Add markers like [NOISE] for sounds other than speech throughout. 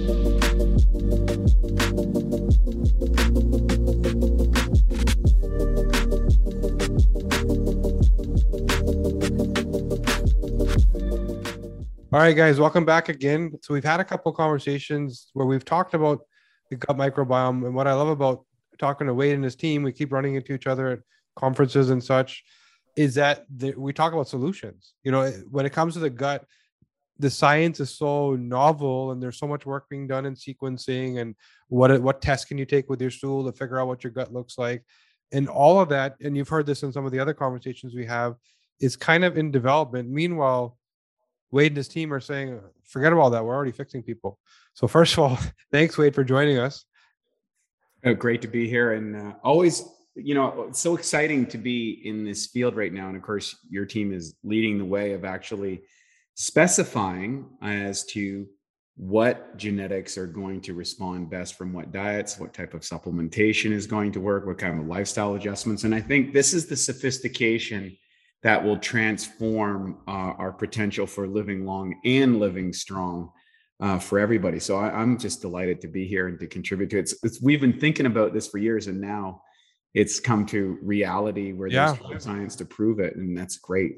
All right, guys, welcome back again. So we've had a couple conversations where we've talked about the gut microbiome, and what I love about talking to Wade and his team, we keep running into each other at conferences and such, is that the, we talk about solutions. You know, when it comes to the gut, the science is so novel, and there's so much work being done in sequencing and what what tests can you take with your stool to figure out what your gut looks like, and all of that. And you've heard this in some of the other conversations we have, is kind of in development. Meanwhile Wade and his team are saying, forget about that. We're already fixing people. So, first of all, [LAUGHS] thanks, Wade, for joining us. Oh, great to be here. And uh, always, you know, it's so exciting to be in this field right now. And of course, your team is leading the way of actually specifying as to what genetics are going to respond best from what diets, what type of supplementation is going to work, what kind of lifestyle adjustments. And I think this is the sophistication that will transform uh, our potential for living long and living strong uh, for everybody. So I, am just delighted to be here and to contribute to it. It's, it's, we've been thinking about this for years, and now it's come to reality where yeah. there's science to prove it, and that's great.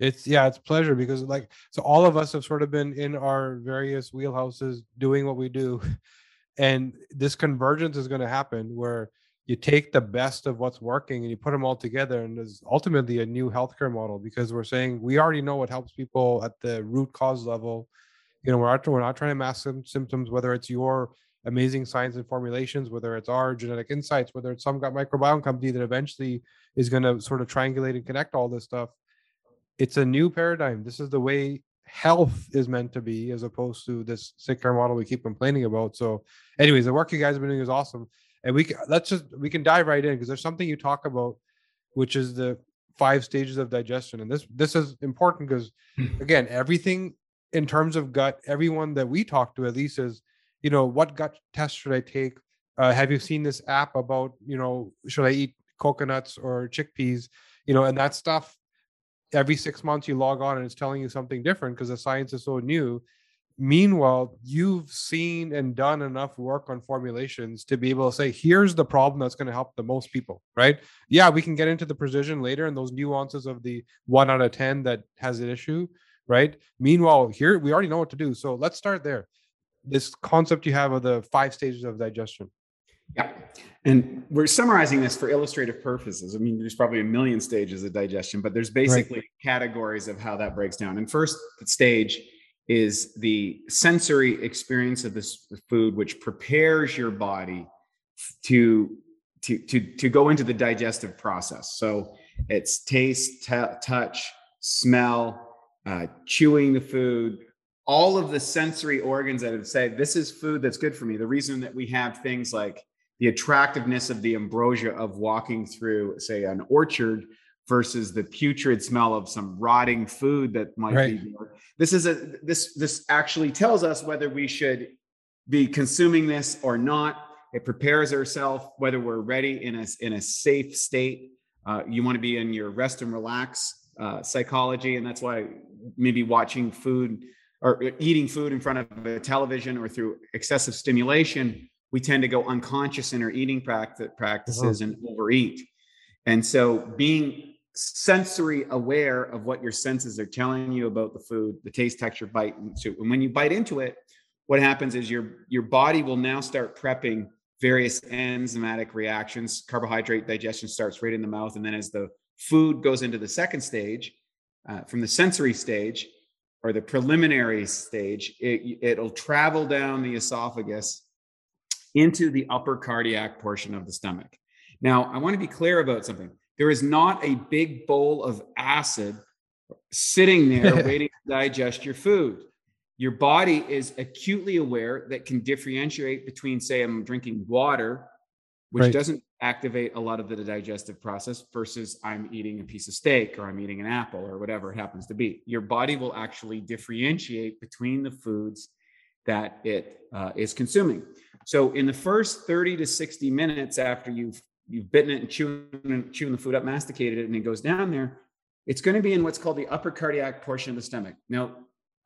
It's yeah, it's pleasure because like so all of us have sort of been in our various wheelhouses doing what we do, [LAUGHS] and this convergence is going to happen where you take the best of what's working and you put them all together and there's ultimately a new healthcare model because we're saying we already know what helps people at the root cause level. You know we're not, we're not trying to mask some symptoms whether it's your amazing science and formulations whether it's our genetic insights whether it's some gut microbiome company that eventually is going to sort of triangulate and connect all this stuff it's a new paradigm. This is the way health is meant to be as opposed to this sick care model we keep complaining about. So anyways the work you guys have been doing is awesome. And we can let's just we can dive right in because there's something you talk about which is the five stages of digestion. And this this is important because hmm. again everything in terms of gut everyone that we talk to at least is you know what gut test should i take? Uh, have you seen this app about you know should i eat coconuts or chickpeas? You know and that stuff every six months you log on and it's telling you something different because the science is so new Meanwhile, you've seen and done enough work on formulations to be able to say, here's the problem that's going to help the most people, right? Yeah, we can get into the precision later and those nuances of the one out of 10 that has an issue, right? Meanwhile, here we already know what to do. So let's start there. This concept you have of the five stages of digestion. Yeah. And we're summarizing this for illustrative purposes. I mean, there's probably a million stages of digestion, but there's basically right. categories of how that breaks down. And first stage is the sensory experience of this food, which prepares your body to to to to go into the digestive process. So it's taste, t- touch, smell, uh, chewing the food, all of the sensory organs that have said this is food that's good for me. The reason that we have things like the attractiveness of the ambrosia of walking through, say, an orchard versus the putrid smell of some rotting food that might right. be there. This is a this this actually tells us whether we should be consuming this or not. It prepares ourselves whether we're ready in a in a safe state. Uh, you want to be in your rest and relax uh, psychology, and that's why maybe watching food or eating food in front of a television or through excessive stimulation, we tend to go unconscious in our eating practices uh-huh. and overeat. And so being sensory aware of what your senses are telling you about the food, the taste, texture, bite, and soup. And when you bite into it, what happens is your your body will now start prepping various enzymatic reactions. Carbohydrate digestion starts right in the mouth, and then as the food goes into the second stage, uh, from the sensory stage or the preliminary stage, it, it'll travel down the esophagus into the upper cardiac portion of the stomach. Now, I want to be clear about something there is not a big bowl of acid sitting there [LAUGHS] waiting to digest your food. Your body is acutely aware that can differentiate between, say, I'm drinking water, which right. doesn't activate a lot of the digestive process, versus I'm eating a piece of steak or I'm eating an apple or whatever it happens to be. Your body will actually differentiate between the foods that it uh, is consuming. So, in the first 30 to 60 minutes after you've you've bitten it and chewing and chewing the food up, masticated it, and it goes down there, it's going to be in what's called the upper cardiac portion of the stomach. Now,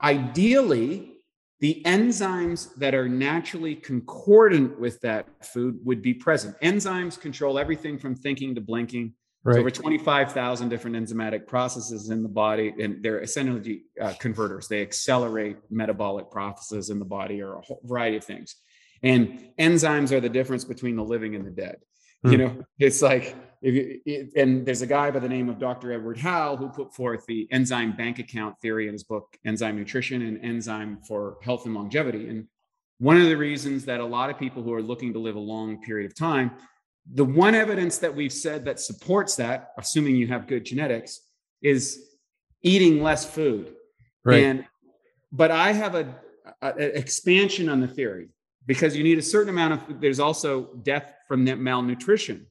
ideally, the enzymes that are naturally concordant with that food would be present. Enzymes control everything from thinking to blinking. Right. over 25,000 different enzymatic processes in the body, and they're essentially uh, converters. They accelerate metabolic processes in the body or a whole variety of things. And enzymes are the difference between the living and the dead. Mm. You know, it's like, if you, it, and there's a guy by the name of Dr. Edward Howell who put forth the enzyme bank account theory in his book, Enzyme Nutrition and Enzyme for Health and Longevity. And one of the reasons that a lot of people who are looking to live a long period of time, the one evidence that we've said that supports that, assuming you have good genetics, is eating less food. Right. And but I have a, a, a expansion on the theory because you need a certain amount of there's also death from malnutrition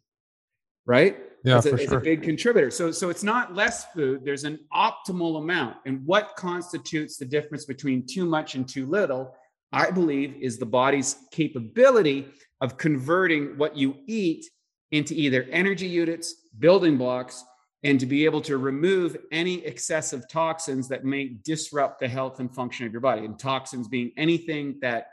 right? Yeah it's, a, for it's sure. a big contributor. So so it's not less food there's an optimal amount. And what constitutes the difference between too much and too little i believe is the body's capability of converting what you eat into either energy units building blocks and to be able to remove any excessive toxins that may disrupt the health and function of your body. And toxins being anything that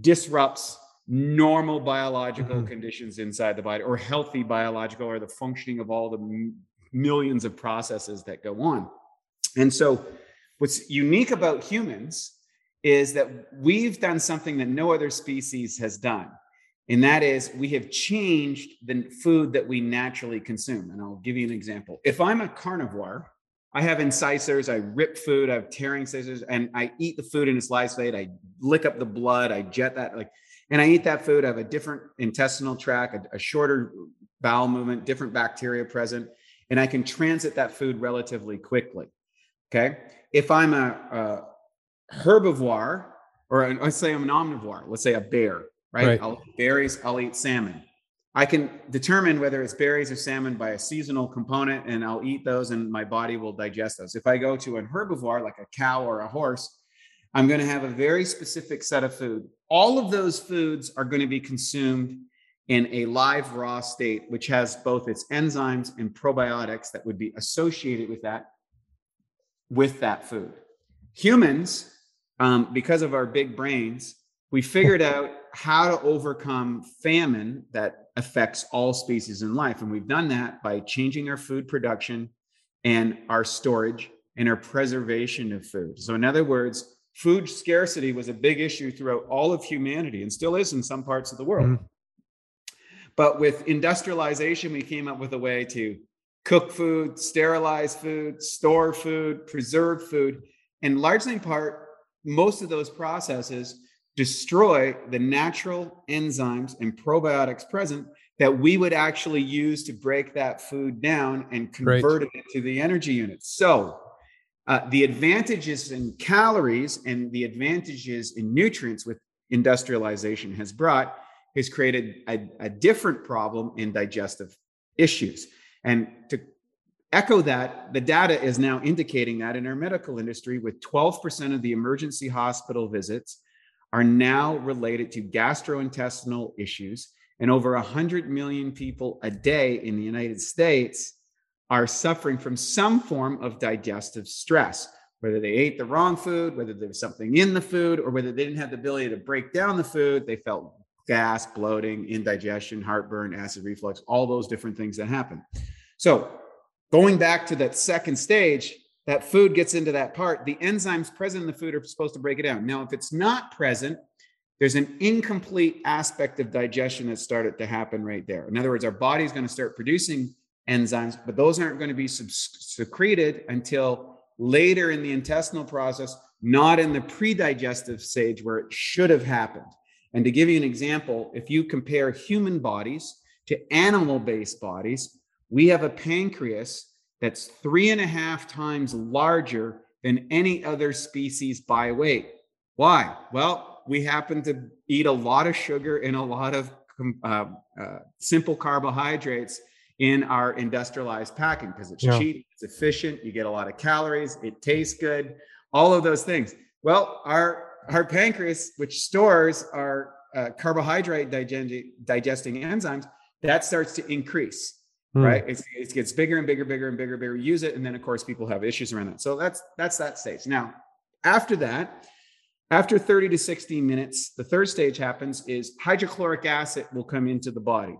disrupts normal biological mm-hmm. conditions inside the body or healthy biological or the functioning of all the m- millions of processes that go on. And so, what's unique about humans is that we've done something that no other species has done. And that is, we have changed the food that we naturally consume. And I'll give you an example. If I'm a carnivore, I have incisors, I rip food, I have tearing scissors, and I eat the food in its live state. I lick up the blood, I jet that, like, and I eat that food. I have a different intestinal tract, a, a shorter bowel movement, different bacteria present, and I can transit that food relatively quickly. Okay. If I'm a, a herbivore, or uh, let's say I'm an omnivore, let's say a bear, right? right. I'll eat berries, I'll eat salmon. I can determine whether it's berries or salmon by a seasonal component, and I'll eat those, and my body will digest those. If I go to an herbivore like a cow or a horse, I'm going to have a very specific set of food. All of those foods are going to be consumed in a live raw state, which has both its enzymes and probiotics that would be associated with that with that food. Humans, um, because of our big brains, we figured out how to overcome famine that affects all species in life. And we've done that by changing our food production and our storage and our preservation of food. So, in other words, food scarcity was a big issue throughout all of humanity and still is in some parts of the world. Mm-hmm. But with industrialization, we came up with a way to cook food, sterilize food, store food, preserve food. And largely in part, most of those processes destroy the natural enzymes and probiotics present that we would actually use to break that food down and convert it into the energy units. So, uh, the advantages in calories and the advantages in nutrients with industrialization has brought has created a, a different problem in digestive issues. And to echo that, the data is now indicating that in our medical industry, with 12% of the emergency hospital visits are now related to gastrointestinal issues. And over 100 million people a day in the United States are suffering from some form of digestive stress, whether they ate the wrong food, whether there was something in the food, or whether they didn't have the ability to break down the food. They felt gas, bloating, indigestion, heartburn, acid reflux, all those different things that happen. So, going back to that second stage, that food gets into that part, the enzymes present in the food are supposed to break it down. Now, if it's not present, there's an incomplete aspect of digestion that started to happen right there. In other words, our body is going to start producing enzymes, but those aren't going to be secreted until later in the intestinal process, not in the pre-digestive stage where it should have happened. And to give you an example, if you compare human bodies to animal-based bodies, we have a pancreas that's three and a half times larger than any other species by weight. Why? Well, we happen to eat a lot of sugar and a lot of uh, uh, simple carbohydrates in our industrialized packing because it's yeah. cheap, it's efficient, you get a lot of calories, it tastes good, all of those things. Well, our our pancreas, which stores our uh, carbohydrate digesting enzymes, that starts to increase mm. right? It's, it gets bigger and bigger, bigger and bigger, bigger. Use it, and then of course people have issues around that. So that's that's that stage. Now, after that, After 30 to 60 minutes, the third stage happens is hydrochloric acid will come into the body.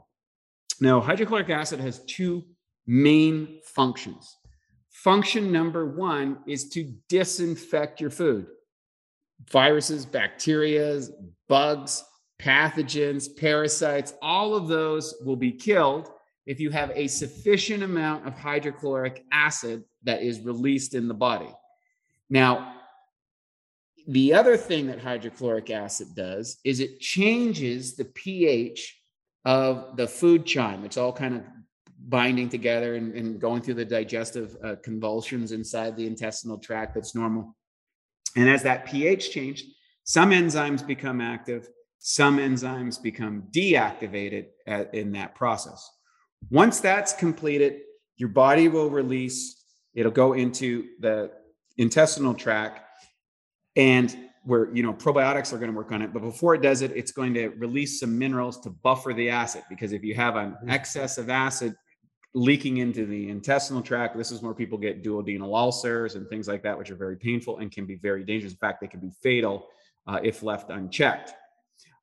Now, hydrochloric acid has two main functions. Function number one is to disinfect your food. Viruses, bacteria, bugs, pathogens, parasites, all of those will be killed if you have a sufficient amount of hydrochloric acid that is released in the body. Now, the other thing that hydrochloric acid does is it changes the pH of the food chyme. It's all kind of binding together and, and going through the digestive uh, convulsions inside the intestinal tract that's normal. And as that pH changed, some enzymes become active, some enzymes become deactivated at, in that process. Once that's completed, your body will release, it'll go into the intestinal tract and where you know probiotics are going to work on it but before it does it it's going to release some minerals to buffer the acid because if you have an mm-hmm. excess of acid leaking into the intestinal tract this is where people get duodenal ulcers and things like that which are very painful and can be very dangerous in fact they can be fatal uh, if left unchecked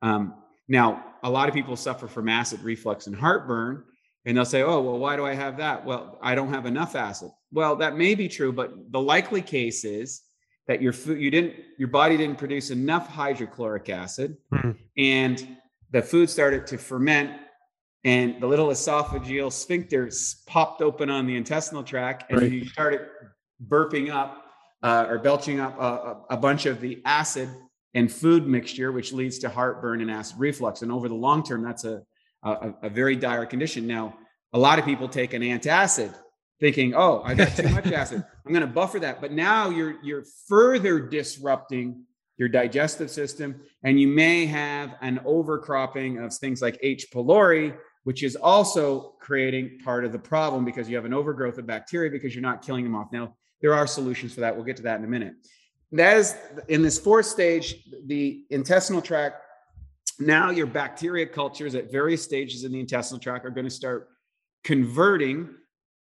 um, now a lot of people suffer from acid reflux and heartburn and they'll say oh well why do i have that well i don't have enough acid well that may be true but the likely case is that your food you didn't your body didn't produce enough hydrochloric acid mm-hmm. and the food started to ferment and the little esophageal sphincter popped open on the intestinal tract and right. you started burping up uh, or belching up a, a, bunch of the acid and food mixture which leads to heartburn and acid reflux and over the long term that's a, a, a very dire condition now a lot of people take an antacid thinking, "Oh, I got too much acid. [LAUGHS] I'm going to buffer that." But now you're you're further disrupting your digestive system, and you may have an overcropping of things like H. pylori, which is also creating part of the problem because you have an overgrowth of bacteria because you're not killing them off. Now, there are solutions for that. We'll get to that in a minute. That is in this fourth stage, the intestinal tract. Now, your bacteria cultures at various stages in the intestinal tract are going to start converting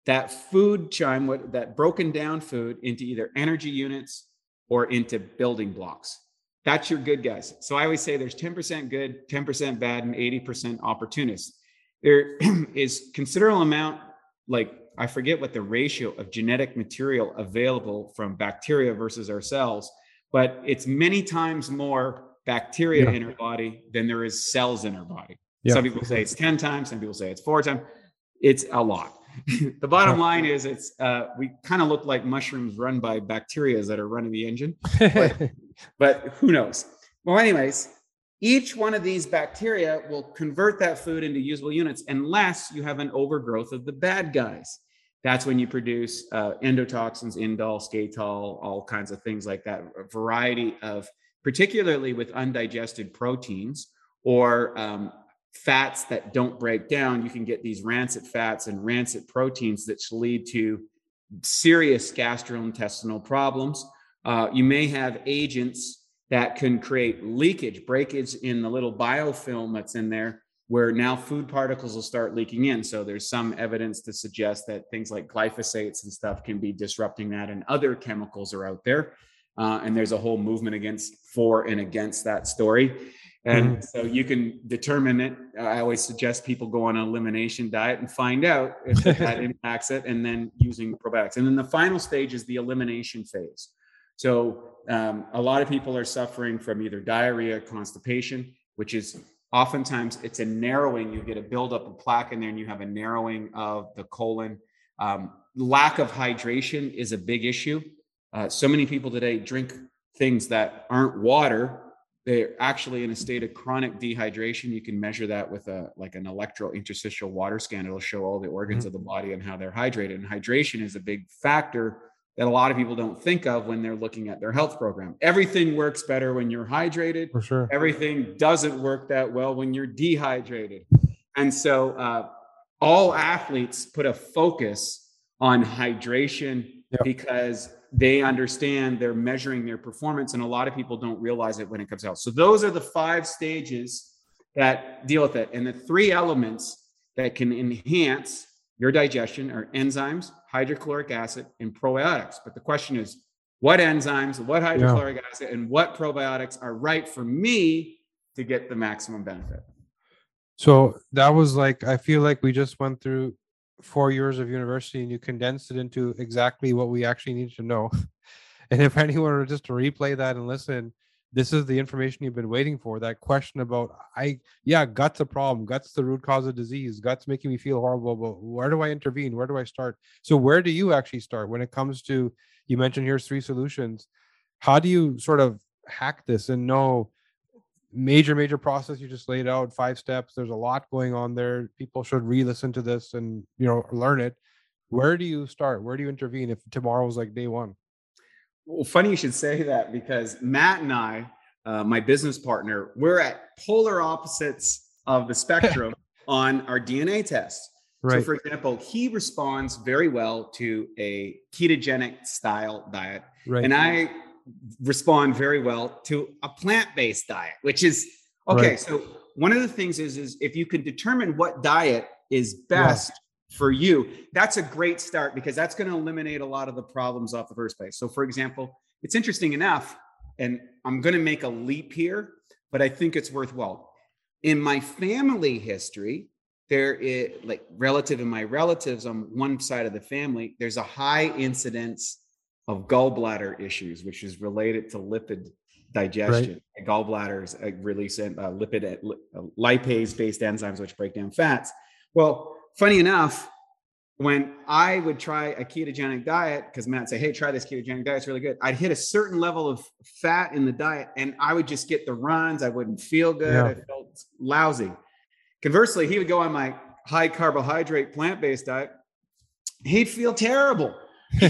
that food chyme, what that broken down food into either energy units or into building blocks. That's your good guys. So I always say there's 10% good, 10% bad, and 80% opportunists. There [CLEARS THROAT] is considerable amount, like I forget what the ratio of genetic material available from bacteria versus our cells, but it's many times more bacteria yeah. in our body than there is cells in our body. Yeah. Some people say it's 10 times, some people say it's four times. It's a lot. [LAUGHS] the bottom line is it's uh, we kind of look like mushrooms run by bacteria that are running the engine but, [LAUGHS] but, who knows well anyways each one of these bacteria will convert that food into usable units unless you have an overgrowth of the bad guys that's when you produce uh, endotoxins indole skatole all kinds of things like that a variety of particularly with undigested proteins or um, fats that don't break down, you can get these rancid fats and rancid proteins that lead to serious gastrointestinal problems. Uh, you may have agents that can create leakage, breakage in the little biofilm that's in there, where now food particles will start leaking in. So there's some evidence to suggest that things like glyphosates and stuff can be disrupting that, and other chemicals are out there. Uh, and there's a whole movement against for and against that story. And mm-hmm. so you can determine it. I always suggest people go on an elimination diet and find out if that [LAUGHS] impacts it, and then using probiotics. And then the final stage is the elimination phase. So um, a lot of people are suffering from either diarrhea, constipation, which is oftentimes it's a narrowing. You get a buildup of plaque in there, and you have a narrowing of the colon. Um, lack of hydration is a big issue. Uh, so many people today drink things that aren't water they're actually in a state of chronic dehydration. You can measure that with a like an electrointerstitial water scan. It'll show all the organs mm-hmm. of the body and how they're hydrated. And hydration is a big factor that a lot of people don't think of when they're looking at their health program. Everything works better when you're hydrated. For sure. Everything doesn't work that well when you're dehydrated. And so uh, all athletes put a focus on hydration yep. because they understand they're measuring their performance and a lot of people don't realize it when it comes out so those are the five stages that deal with it and the three elements that can enhance your digestion are enzymes hydrochloric acid and probiotics but the question is what enzymes, what hydrochloric yeah. acid, and what probiotics are right for me to get the maximum benefit. So that was like, I feel like we just went through four years of university and you condensed it into exactly what we actually need to know. [LAUGHS] And if anyone were just to replay that and listen, this is the information you've been waiting for. That question about I yeah, guts a problem, guts the root cause of disease, guts making me feel horrible, but where do I intervene? Where do I start? So where do you actually start when it comes to you mentioned here's three solutions. How do you sort of hack this and know major major process you just laid out five steps there's a lot going on there people should re-listen to this and you know learn it where do you start where do you intervene if tomorrow's like day one well, funny you should say that because Matt and I, uh, my business partner, we're at polar opposites of the spectrum [LAUGHS] on our DNA test. Right. So, for example, he responds very well to a ketogenic style diet, right. and I respond very well to a plant-based diet, which is okay. Right. So, one of the things is, is if you can determine what diet is best for you, that's a great start because that's going to eliminate a lot of the problems off the first place. So, for example, it's interesting enough, and I'm going to make a leap here, but I think it's worthwhile. In my family history, there is like relative in my relatives on one side of the family, there's a high incidence of gallbladder issues, which is related to lipid digestion. Right. Gallbladders uh, release uh, lipid uh, lipase based enzymes, which break down fats. Well, funny enough, when I would try a ketogenic diet, because Matt say, "Hey, try this ketogenic diet; it's really good." I'd hit a certain level of fat in the diet, and I would just get the runs. I wouldn't feel good. Yeah. I felt lousy. Conversely, he would go on my high carbohydrate plant based diet. He'd feel terrible. [LAUGHS]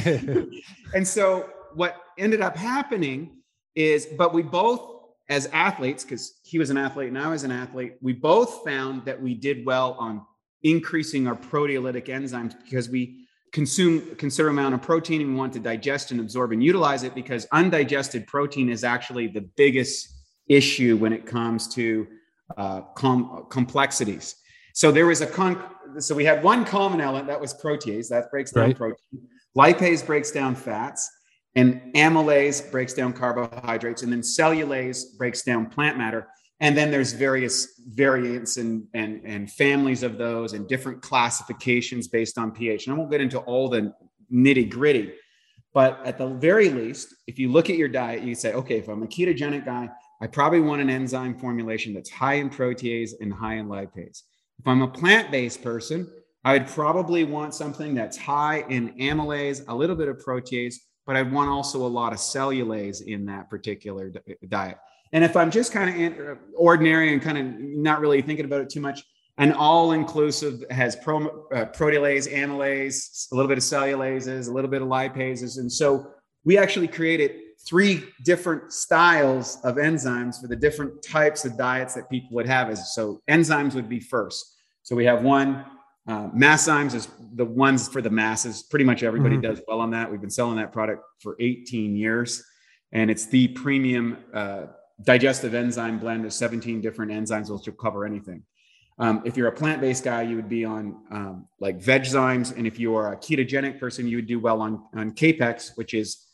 and so, what ended up happening is, but we both, as athletes, because he was an athlete and I was an athlete, we both found that we did well on increasing our proteolytic enzymes because we consume a considerable amount of protein and we want to digest and absorb and utilize it because undigested protein is actually the biggest issue when it comes to uh, com- complexities. So there was a con- so we had one common element that was protease that breaks down right. protein. Lipase breaks down fats, and amylase breaks down carbohydrates, and then cellulase breaks down plant matter and then there's various variants and, and, and families of those and different classifications based on pH. And I won't get into all the nitty gritty, but at the very least, if you look at your diet, you say, okay, if I'm a ketogenic guy, I probably want an enzyme formulation that's high in protease and high in lipase. If I'm a plant based person, I would probably want something that's high in amylase, a little bit of protease, but I'd want also a lot of cellulase in that particular diet. And if I'm just kind of ordinary and kind of not really thinking about it too much, an all inclusive has pro, uh, protease, amylase, a little bit of cellulases, a little bit of lipases. And so we actually created three different styles of enzymes for the different types of diets that people would have. So enzymes would be first. So we have one, uh, Masszymes is the ones for the masses. Pretty much everybody mm-hmm. does well on that. We've been selling that product for 18 years, and it's the premium uh, digestive enzyme blend of 17 different enzymes which will cover anything. Um, if you're a plant-based guy, you would be on um, like Vegzymes, and if you are a ketogenic person, you would do well on on Kapex, which is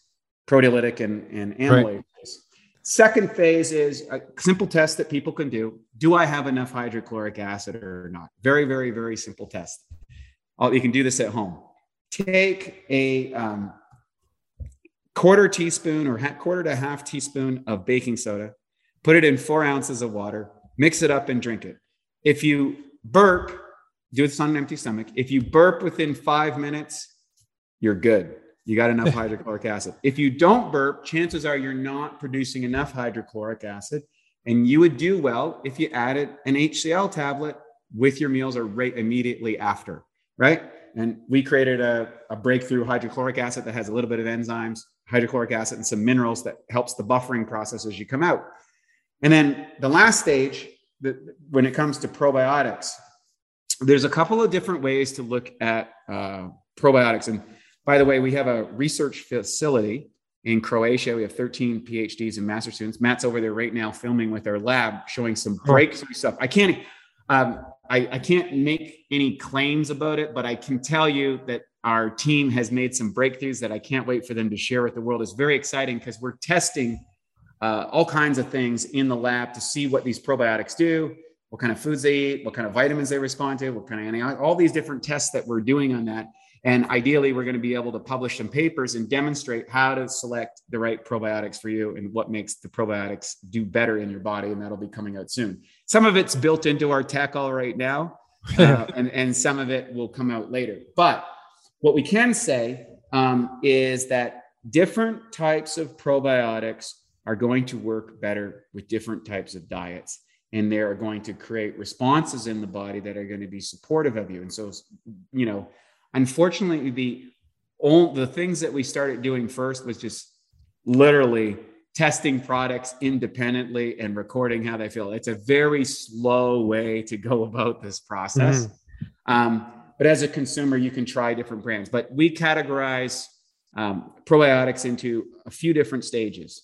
proteolytic and, and amylase. Right. Second phase is a simple test that people can do. Do I have enough hydrochloric acid or not? Very, very, very simple test. you can do this at home. Take a um, quarter teaspoon or quarter to half teaspoon of baking soda, put it in four ounces of water, mix it up and drink it. If you burp, do this on an empty stomach. If you burp within five minutes, you're good. You got enough hydrochloric acid. If you don't burp, chances are you're not producing enough hydrochloric acid. And you would do well if you added an HCl tablet with your meals or right immediately after, right? And we created a, a breakthrough hydrochloric acid that has a little bit of enzymes, hydrochloric acid and some minerals that helps the buffering process as you come out. And then the last stage, the, when it comes to probiotics, there's a couple of different ways to look at uh, probiotics. And by the way, we have a research facility in Croatia. We have 13 PhDs and master students. Matt's over there right now filming with our lab, showing some breakthrough stuff. I can't, um, I, I can't make any claims about it, but I can tell you that our team has made some breakthroughs that I can't wait for them to share with the world. It's very exciting because we're testing uh, all kinds of things in the lab to see what these probiotics do, what kind of foods they eat, what kind of vitamins they respond to, what kind of antibiotics, all these different tests that we're doing on that. And ideally, we're going to be able to publish some papers and demonstrate how to select the right probiotics for you and what makes the probiotics do better in your body. And that'll be coming out soon. Some of it's built into our tech all right now, [LAUGHS] uh, and, and some of it will come out later. But what we can say um, is that different types of probiotics are going to work better with different types of diets and they're going to create responses in the body that are going to be supportive of you and so you know unfortunately the all the things that we started doing first was just literally testing products independently and recording how they feel. It's a very slow way to go about this process. Mm-hmm. um, but as a consumer you can try different brands. But we categorize um, probiotics into a few different stages.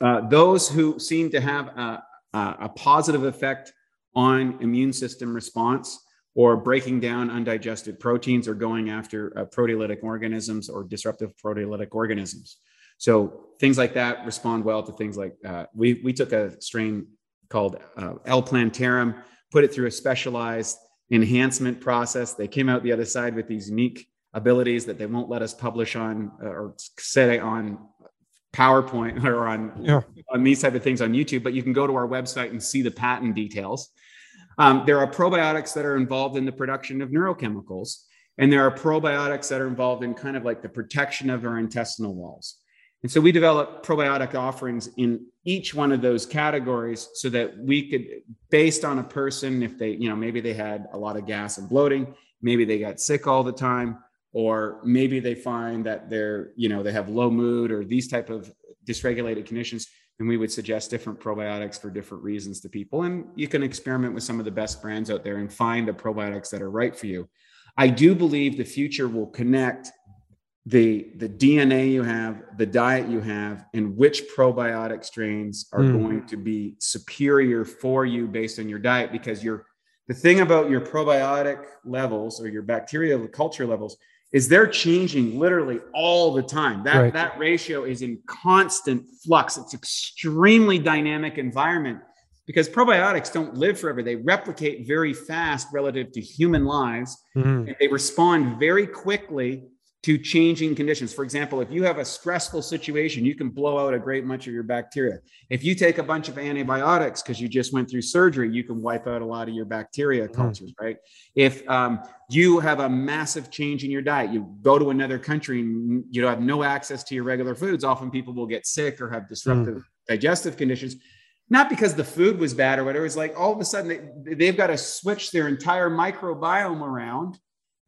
Uh, those who seem to have a, a positive effect on immune system response or breaking down undigested proteins or going after uh, proteolytic organisms or disruptive proteolytic organisms. So things like that respond well to things like uh, we we took a strain called uh, L. plantarum, put it through a specialized enhancement process. They came out the other side with these unique abilities that they won't let us publish on uh, or say on PowerPoint [LAUGHS] or on yeah. on these type of things on YouTube. But you can go to our website and see the patent details. Um, there are probiotics that are involved in the production of neurochemicals, and there are probiotics that are involved in kind of like the protection of our intestinal walls. And so we develop probiotic offerings in each one of those categories so that we could, based on a person, if they, you know, maybe they had a lot of gas and bloating, maybe they got sick all the time, or maybe they find that they're, you know, they have low mood or these type of dysregulated conditions and we would suggest different probiotics for different reasons to people. And you can experiment with some of the best brands out there and find the probiotics that are right for you. I do believe the future will connect the the DNA you have, the diet you have, and which probiotic strains are mm. going to be superior for you based on your diet. Because you're the thing about your probiotic levels or your bacterial culture levels is they're changing literally all the time. That right. that ratio is in constant flux. It's extremely dynamic environment because probiotics don't live forever. They replicate very fast relative to human lives. Mm-hmm. And they respond very quickly to changing conditions. For example, if you have a stressful situation, you can blow out a great much of your bacteria. If you take a bunch of antibiotics because you just went through surgery, you can wipe out a lot of your bacteria mm. cultures, right? If um, you have a massive change in your diet, you go to another country and you don't have no access to your regular foods, often people will get sick or have disruptive mm. digestive conditions. Not because the food was bad or whatever. It's like all of a sudden they, they've got to switch their entire microbiome around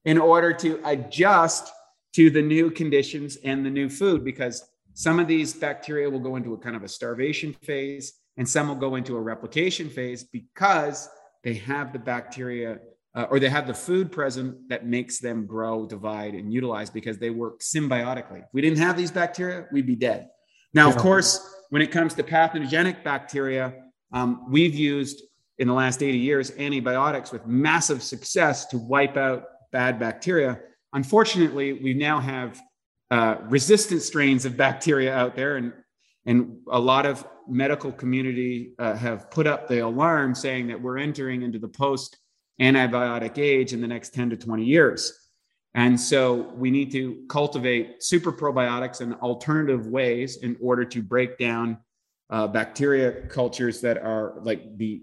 in order to adjust to the new conditions and the new food because some of these bacteria will go into a kind of a starvation phase and some will go into a replication phase because they have the bacteria uh, or they have the food present that makes them grow, divide, and utilize because they work symbiotically. If we didn't have these bacteria, we'd be dead. Now, of course, when it comes to pathogenic bacteria, um, we've used in the last 80 years antibiotics with massive success to wipe out bad bacteria. Unfortunately, we now have uh, resistant strains of bacteria out there, and and a lot of medical community uh, have put up the alarm saying that we're entering into the post antibiotic age in the next 10 to 20 years. And so we need to cultivate super probiotics and alternative ways in order to break down uh, bacteria cultures that are like the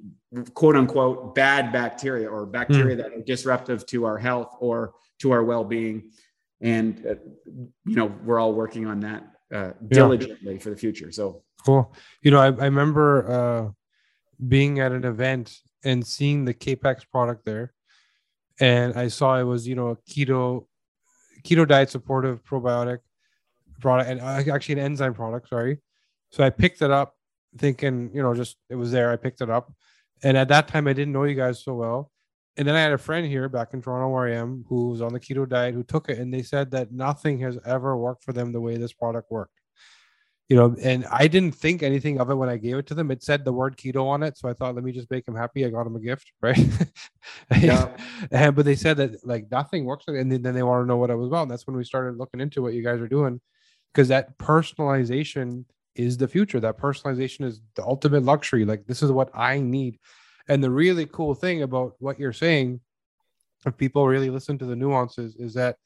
quote unquote bad bacteria or bacteria mm. that are disruptive to our health or to our well-being. And uh, you know we're all working on that uh, diligently yeah. for the future. So cool. You know i, I remember uh, being at an event and seeing the Kapex product there. And i saw it was you know a keto keto diet supportive probiotic product and uh, actually an enzyme product sorry. So i picked it up thinking you know just it was there i picked it up and at that time i didn't know you guys so well and then I had a friend here back in Toronto where I am who was on the keto diet who took it and they said that nothing has ever worked for them the way this product worked. you know, and I didn't think anything of it when I gave it to them. It said the word keto on it, so I thought, let me just make them happy. I got them a gift, [LAUGHS] right? yeah. [LAUGHS] and, but they said that like nothing works, and then, then they want to know what it was about. And that's when we started looking into what you guys are doing, because that personalization is the future. That personalization is the ultimate luxury. Like this is what I need. And the really cool thing about what you're saying, if people really listen to the nuances, is that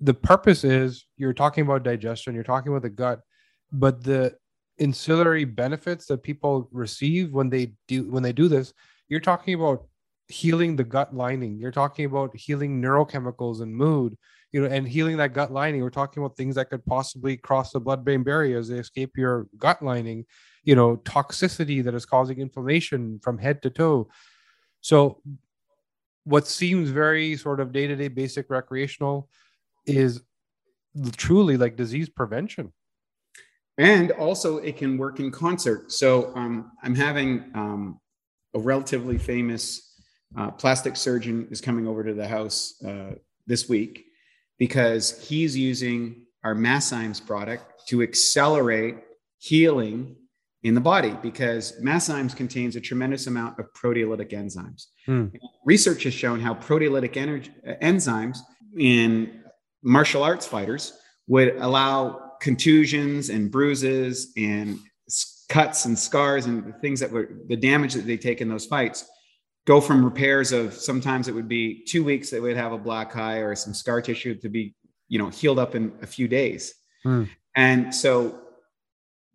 the purpose is you're talking about digestion, you're talking about the gut but the ancillary benefits that people receive when they do when they do this you're talking about healing the gut lining you're talking about healing neurochemicals and mood you know and healing that gut lining. We're talking about things that could possibly cross the blood brain barrier as they escape your gut lining you know toxicity that is causing inflammation from head to toe. So what seems very sort of day-to-day basic recreational is truly like disease prevention. And also it can work in concert. So um, I'm having um, a relatively famous uh, plastic surgeon is coming over to the house uh, this week because he's using our Masszymes product to accelerate healing in the body because Masszymes contains a tremendous amount of proteolytic enzymes. Hmm. Research has shown how proteolytic energy, enzymes in martial arts fighters would allow contusions and bruises and cuts and scars and things that were the damage that they take in those fights go from repairs of sometimes it would be two weeks they would have a black eye or some scar tissue to be you know healed up in a few days. Mm. and so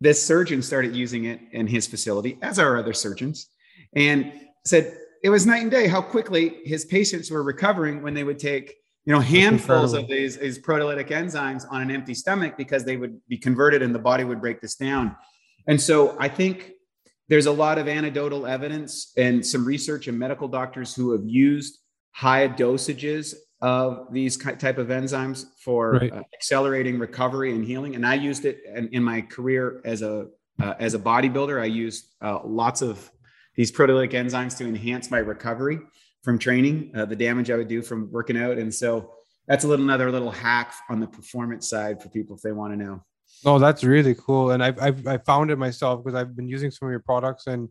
this surgeon started using it in his facility as our other surgeons and said it was night and day how quickly his patients were recovering when they would take you know handfuls of these, these proteolytic enzymes on an empty stomach because they would be converted and the body would break this down. And so i think there's a lot of anecdotal evidence and some research and medical doctors who have used high dosages of these type of enzymes for right. uh, accelerating recovery and healing and i used it in, in my career as a uh, as a bodybuilder i used uh, lots of these proteolytic enzymes to enhance my recovery from training, uh, the damage I would do from working out. And so that's a little another little hack on the performance side for people if they want to know. Oh, that's really cool. And I've, I've, I found it myself because I've been using some of your products and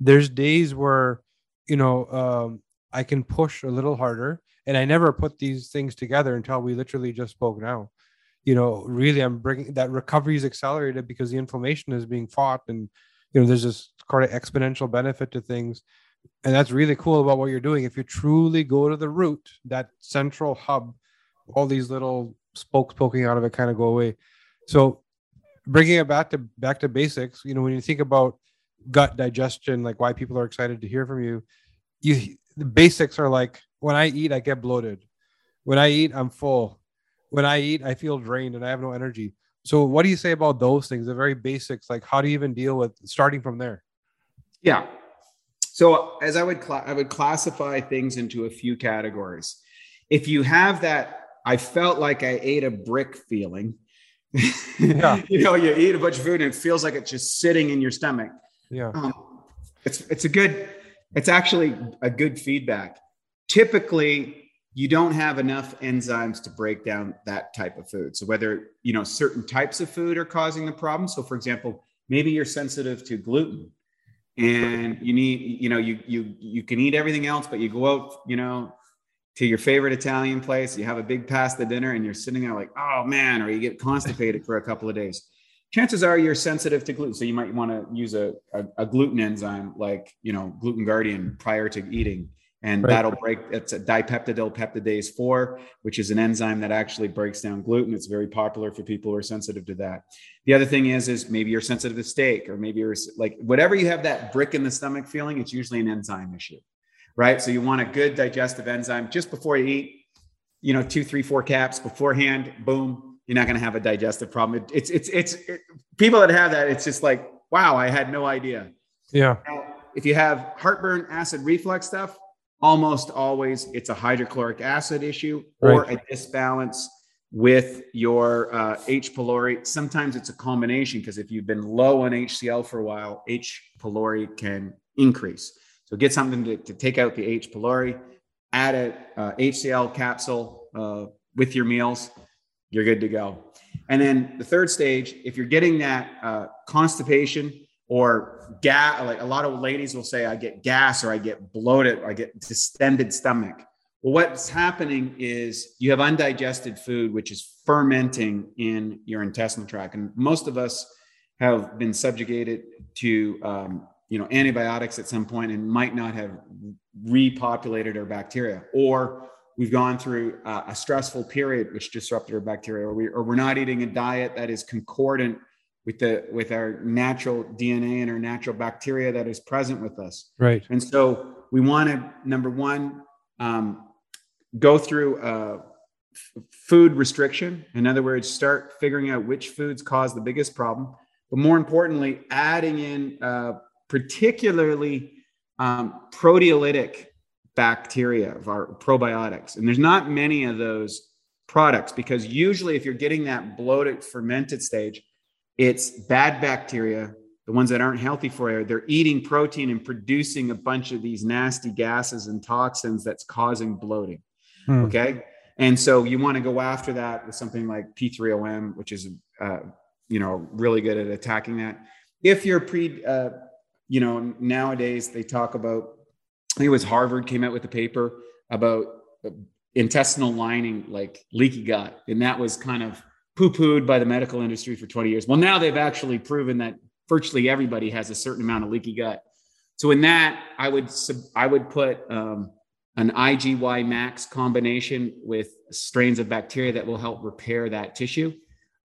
there's days where, you know, um, I can push a little harder and I never put these things together until we literally just spoke now. You know, really, I'm bringing that recovery is accelerated because the inflammation is being fought and, you know, there's this kind of exponential benefit to things and that's really cool about what you're doing if you truly go to the root that central hub all these little spokes poking out of it kind of go away so bringing it back to back to basics you know when you think about gut digestion like why people are excited to hear from you you the basics are like when i eat i get bloated. When i eat i'm full. When i eat i feel drained and i have no energy. So what do you say about those things the very basics? Like how do you even deal with starting from there? Yeah. So as I would cl- I would classify things into a few categories. If you have that, I felt like I ate a brick feeling. Yeah. [LAUGHS] you know, you eat a bunch of food and it feels like it's just sitting in your stomach. Yeah. Um, it's it's a good. It's actually a good feedback. Typically, you don't have enough enzymes to break down that type of food. So whether you know certain types of food are causing the problem. So for example, maybe you're sensitive to gluten and you need you know you you you can eat everything else but you go out you know to your favorite italian place. You have a big pasta dinner and you're sitting there like oh man or you get constipated for a couple of days. Chances are you're sensitive to gluten so you might want to use a, a, a gluten enzyme like you know gluten guardian prior to eating and right. that'll break it's a dipeptidyl peptidase 4 which is an enzyme that actually breaks down gluten. It's very popular for people who are sensitive to that. The other thing is is maybe you're sensitive to steak or maybe you're like whatever you have that brick in the stomach feeling it's usually an enzyme issue right so you want a good digestive enzyme just before you eat you know two three four caps beforehand boom you're not going to have a digestive problem it, it's it's it's it, people that have that it's just like wow i had no idea yeah now, if you have heartburn acid reflux stuff almost always it's a hydrochloric acid issue or right. a disbalance with your uh, H. pylori. Sometimes it's a combination because if you've been low on HCl for a while, H. pylori can increase. So get something to, to take out the H. pylori, add a uh, HCl capsule uh, with your meals, you're good to go. And then the third stage, if you're getting that uh, constipation or gas, like a lot of ladies will say, I get gas or I get bloated, or I get distended stomach. Well, what's happening is you have undigested food, which is fermenting in your intestinal tract. And most of us have been subjugated to, um, you know, antibiotics at some point and might not have repopulated our bacteria. Or we've gone through uh, a stressful period which disrupted our bacteria or, we, or we're not eating a diet that is concordant with the with our natural dna and our natural bacteria that is present with us right and so we want to number one um, go through a f- food restriction in other words start figuring out which foods cause the biggest problem but more importantly adding in uh, particularly um, proteolytic bacteria of our probiotics. And there's not many of those products because usually if you're getting that bloated fermented stage, it's bad bacteria, the ones that aren't healthy for you. They're eating protein and producing a bunch of these nasty gases and toxins that's causing bloating. Hmm. Okay. And so you want to go after that with something like P3OM, which is, uh, you know, really good at attacking that. If you're pre, uh, you know, nowadays they talk about I think it was Harvard came out with a paper about intestinal lining, like leaky gut. And that was kind of poo pooed by the medical industry for 20 years. Well, now they've actually proven that virtually everybody has a certain amount of leaky gut. So in that, I would, I would put um, an IGY max combination with strains of bacteria that will help repair that tissue.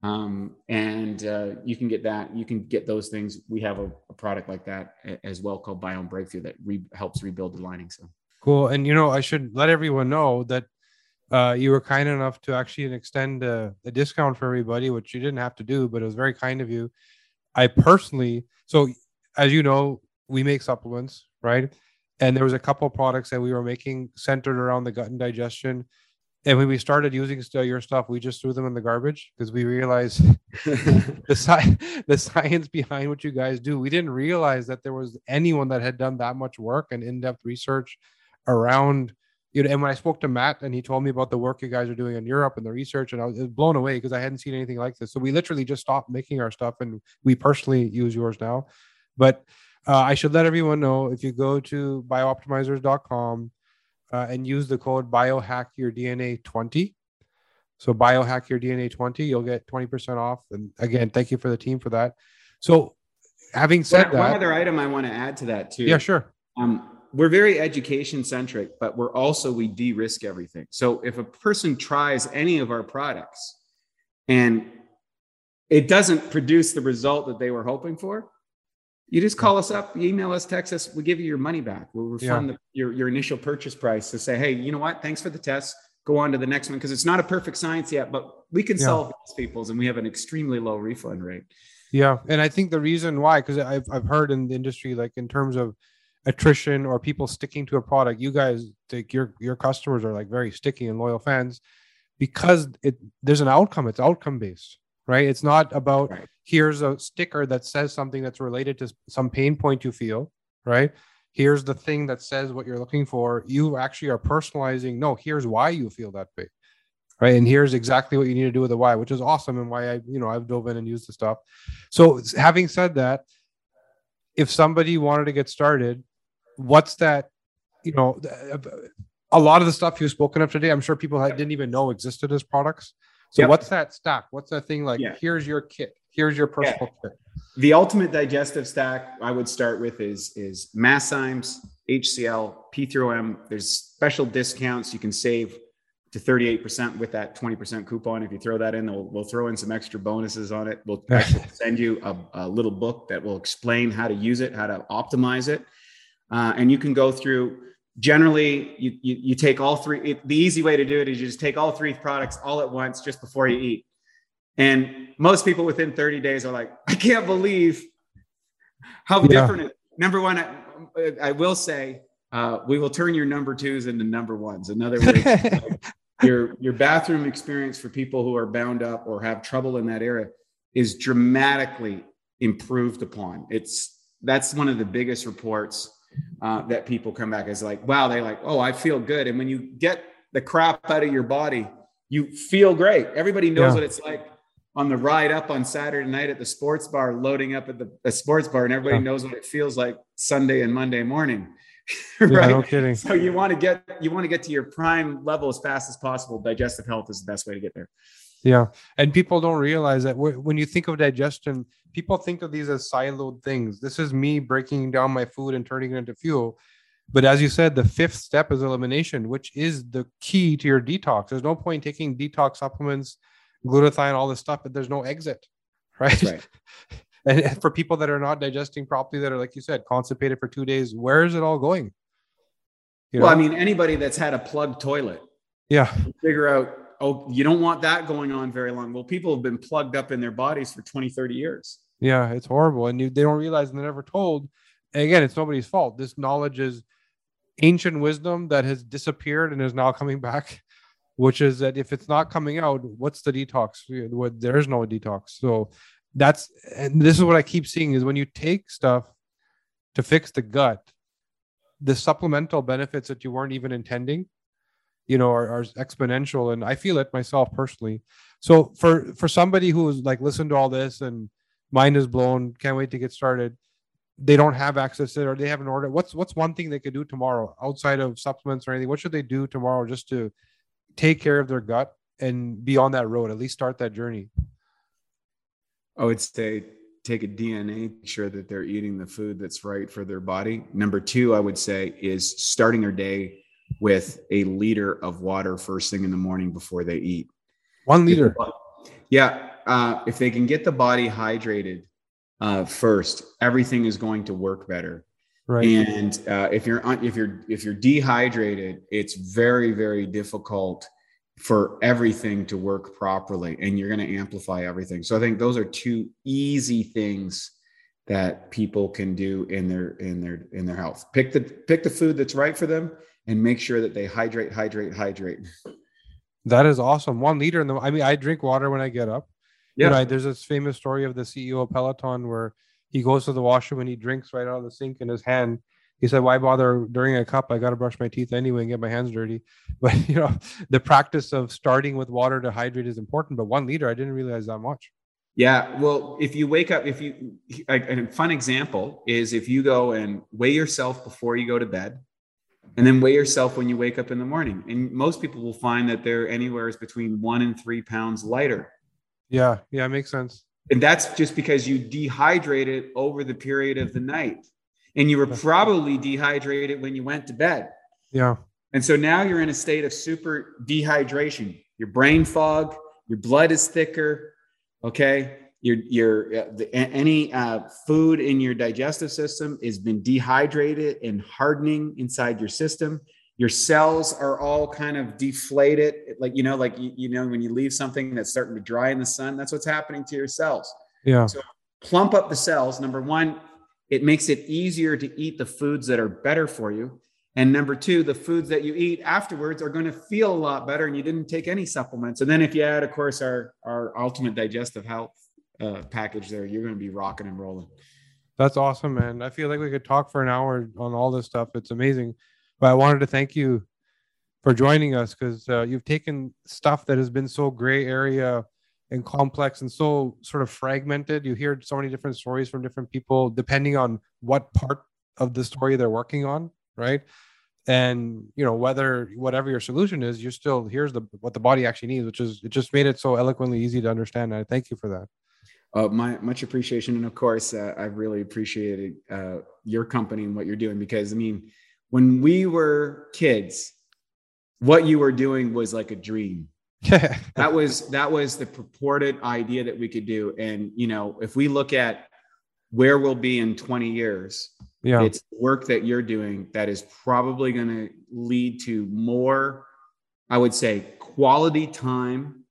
Um, and uh, you can get that. You can get those things. We have a, a product like that as well called Biome Breakthrough that re- helps rebuild the lining. So cool. And you know, I should let everyone know that uh, you were kind enough to actually extend a, a, discount for everybody, which you didn't have to do, but it was very kind of you. I personally, so as you know, we make supplements, right? And there was a couple products that we were making centered around the gut and digestion and when we started using your stuff, we just threw them in the garbage because we realized [LAUGHS] the, sci- the science behind what you guys do. We didn't realize that there was anyone that had done that much work and in-depth research around you know. And when I spoke to Matt and he told me about the work you guys are doing in Europe and the research, and I was blown away because I hadn't seen anything like this. So we literally just stopped making our stuff, and we personally use yours now. But uh, I should let everyone know if you go to bioptimizers.com uh, and use the code biohack your DNA 20. So biohack your DNA 20, you'll get 20% off. And again, thank you for the team for that. So having said one, that, one other item I want to add to that too. Yeah, sure. Um, we're very education centric, but we're also we de-risk everything. So if a person tries any of our products and it doesn't produce the result that they were hoping for, you just call us up, email us, text us. We give you your money back. We'll refund yeah. the, your, your initial purchase price to say, hey, you know what? Thanks for the test. Go on to the next one because it's not a perfect science yet, but we can yeah. solve these people's and we have an extremely low refund rate. Yeah. And I think the reason why, because I've, I've heard in the industry, like in terms of attrition or people sticking to a product, you guys, like your, your customers are like very sticky and loyal fans because it there's an outcome. It's outcome based right? It's not about right. here's a sticker that says something that's related to some pain point you feel, right? Here's the thing that says what you're looking for. You actually are personalizing. No, here's why you feel that way, right? And here's exactly what you need to do with the why, which is awesome, and why I, you know, I've dove in and used the stuff. So, having said that, if somebody wanted to get started, what's that? You know, uh, a lot of the stuff you've spoken of today, I'm sure people didn't even know existed as products. So yep. what's that stack? What's that thing like? Yeah. Here's your kit. Here's your personal yeah. kit. The ultimate digestive stack I would start with is is Masszymes, HCL, P3OM. There's special discounts you can save to 38% with that 20% coupon. If you throw that in, we'll, we'll throw in some extra bonuses on it. We'll [LAUGHS] send you a, a, little book that will explain how to use it, how to optimize it. Uh, and you can go through generally you, you, you take all three it, the easy way to do it is you just take all three products all at once just before you eat. And most people within 30 days are like i can't believe how yeah. different it number one I, I will say uh, we will turn your number twos into number ones. In other words [LAUGHS] like your your bathroom experience for people who are bound up or have trouble in that area is dramatically improved upon. It's that's one of the biggest reports uh, that people come back as like, wow, they like, oh, I feel good. And when you get the crap out of your body, you feel great. Everybody knows yeah. what it's like on the ride up on Saturday night at the sports bar, loading up at the, the sports bar, and everybody yeah. knows what it feels like Sunday and Monday morning. right? [LAUGHS] Yeah, no kidding. So you want to get you want to get to your prime level as fast as possible. Digestive health is the best way to get there. Yeah, and people don't realize that when you think of digestion, people think of these as siloed things. This is me breaking down my food and turning it into fuel. But as you said, the fifth step is elimination, which is the key to your detox. There's no point taking detox supplements, glutathione, all this stuff, but there's no exit, [LAUGHS] right? right. [LAUGHS] and for people that are not digesting properly, that are like you said, constipated for two days, where is it all going? You well, I mean, anybody that's had a plugged toilet, yeah, figure out, oh, you don't want that going on very long. Well, people have been plugged up in their bodies for 20, 30 years. Yeah, it's horrible. And you, they don't realize and they're never told. And again, it's nobody's fault. This knowledge is ancient wisdom that has disappeared and is now coming [LAUGHS] back, which is that if it's not coming out, what's the detox? There is no detox. So that's and this is what I keep seeing is when you take stuff to fix the gut, the supplemental benefits that you weren't even intending, you know, are, are exponential. And I feel it myself personally. So for for somebody who's like listened to all this and mind is blown, can't wait to get started. They don't have access to it or they haven't ordered. What's what's one thing they could do tomorrow outside of supplements or anything? What should they do tomorrow just to take care of their gut and be on that road, at least start that journey? I would say take a DNA, make sure that they're eating the food that's right for their body. Number two, I would say is starting their day with a liter of water first thing in the morning before they eat. One liter. Yeah. Uh, if they can get the body hydrated uh, first, everything is going to work better. Right. And uh, if you're if you're if you're dehydrated, it's very very difficult for everything to work properly and you're going to amplify everything so i think those are two easy things that people can do in their in their in their health pick the pick the food that's right for them and make sure that they hydrate hydrate hydrate that is awesome one liter in the i mean i drink water when i get up yeah you know, there's this famous story of the ceo of peloton where he goes to the washroom and he drinks right out of the sink in his hand he said, "Why bother during a cup? I got to brush my teeth anyway and get my hands dirty." [LAUGHS] But you know, the practice of starting with water to hydrate is important. But one liter, I didn't realize that much. Yeah, well, if you wake up, if you a fun example is if you go and weigh yourself before you go to bed, and then weigh yourself when you wake up in the morning, and most people will find that they're anywhere is between one and three pounds lighter. Yeah, yeah, it makes sense. And that's just because you dehydrated over the period of the night and you were probably dehydrated when you went to bed. Yeah. And so now you're in a state of super dehydration. Your brain fog, your blood is thicker. Okay. Your, your, uh, the, any uh, food in your digestive system has been dehydrated and hardening inside your system. Your cells are all kind of deflated. Like, you know, like, you, you know, when you leave something that's starting to dry in the sun, that's what's happening to your cells. Yeah. So plump up the cells. Number one, it makes it easier to eat the foods that are better for you. And number two, the foods that you eat afterwards are going to feel a lot better and you didn't take any supplements. And then if you add, of course, our, our ultimate digestive health uh, package there, you're going to be rocking and rolling. That's awesome, man. I feel like we could talk for an hour on all this stuff. It's amazing. But I wanted to thank you for joining us because uh, you've taken stuff that has been so gray area and complex and so sort of fragmented. You hear so many different stories from different people depending on what part of the story they're working on, right? And you know whether whatever your solution is, you still here's the what the body actually needs, which is it just made it so eloquently easy to understand. And I thank you for that. Uh, my much appreciation, and of course, uh, I've really appreciated uh, your company and what you're doing because I mean, when we were kids, what you were doing was like a dream. [LAUGHS] That was that was the purported idea that we could do. And you know if we look at where we'll be in 20 years yeah. it's work that you're doing that is probably going to lead to more i would say quality time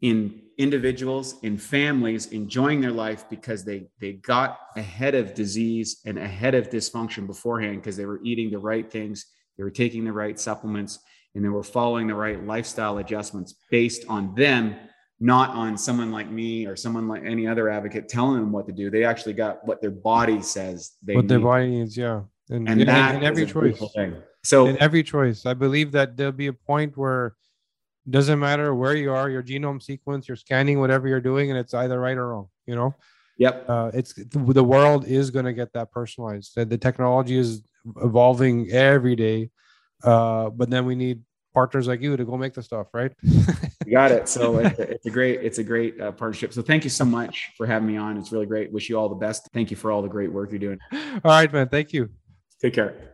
in individuals and families enjoying their life because they they got ahead of disease and ahead of dysfunction beforehand because they were eating the right things they were taking the right supplements and they were following the right lifestyle adjustments based on them not on someone like me or someone like any other advocate telling them what to do. They actually got what their body says they what need. their body needs yeah. And, and in, in every choice. so in every choice. I believe that there'll be a point where doesn't matter where you are, your genome sequence, you're scanning whatever you're doing, and it's either right or wrong. You know, Yep. uh, it's the world is going to get that personalized. The, the technology is evolving every day, uh, but then we need partners like you to go make the stuff, right? You got it. So [LAUGHS] it's a, it's a great, it's a great uh, partnership. So thank you so much for having me on. It's really great. Wish you all the best. Thank you for all the great work you're doing. All right, man. Thank you. Take care.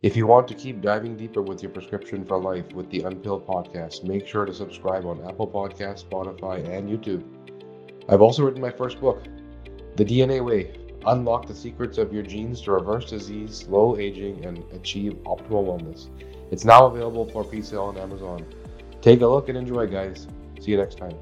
If you want to keep diving deeper with your prescription for life with the Unpilled podcast, make sure to subscribe on Apple Podcasts, Spotify, and YouTube. I've also written my first book, The DNA Way Unlock the Secrets of Your Genes to Reverse Disease, Slow Aging, and Achieve Optimal Wellness. It's now available for pre sale on Amazon. Take a look and enjoy, guys. See you next time.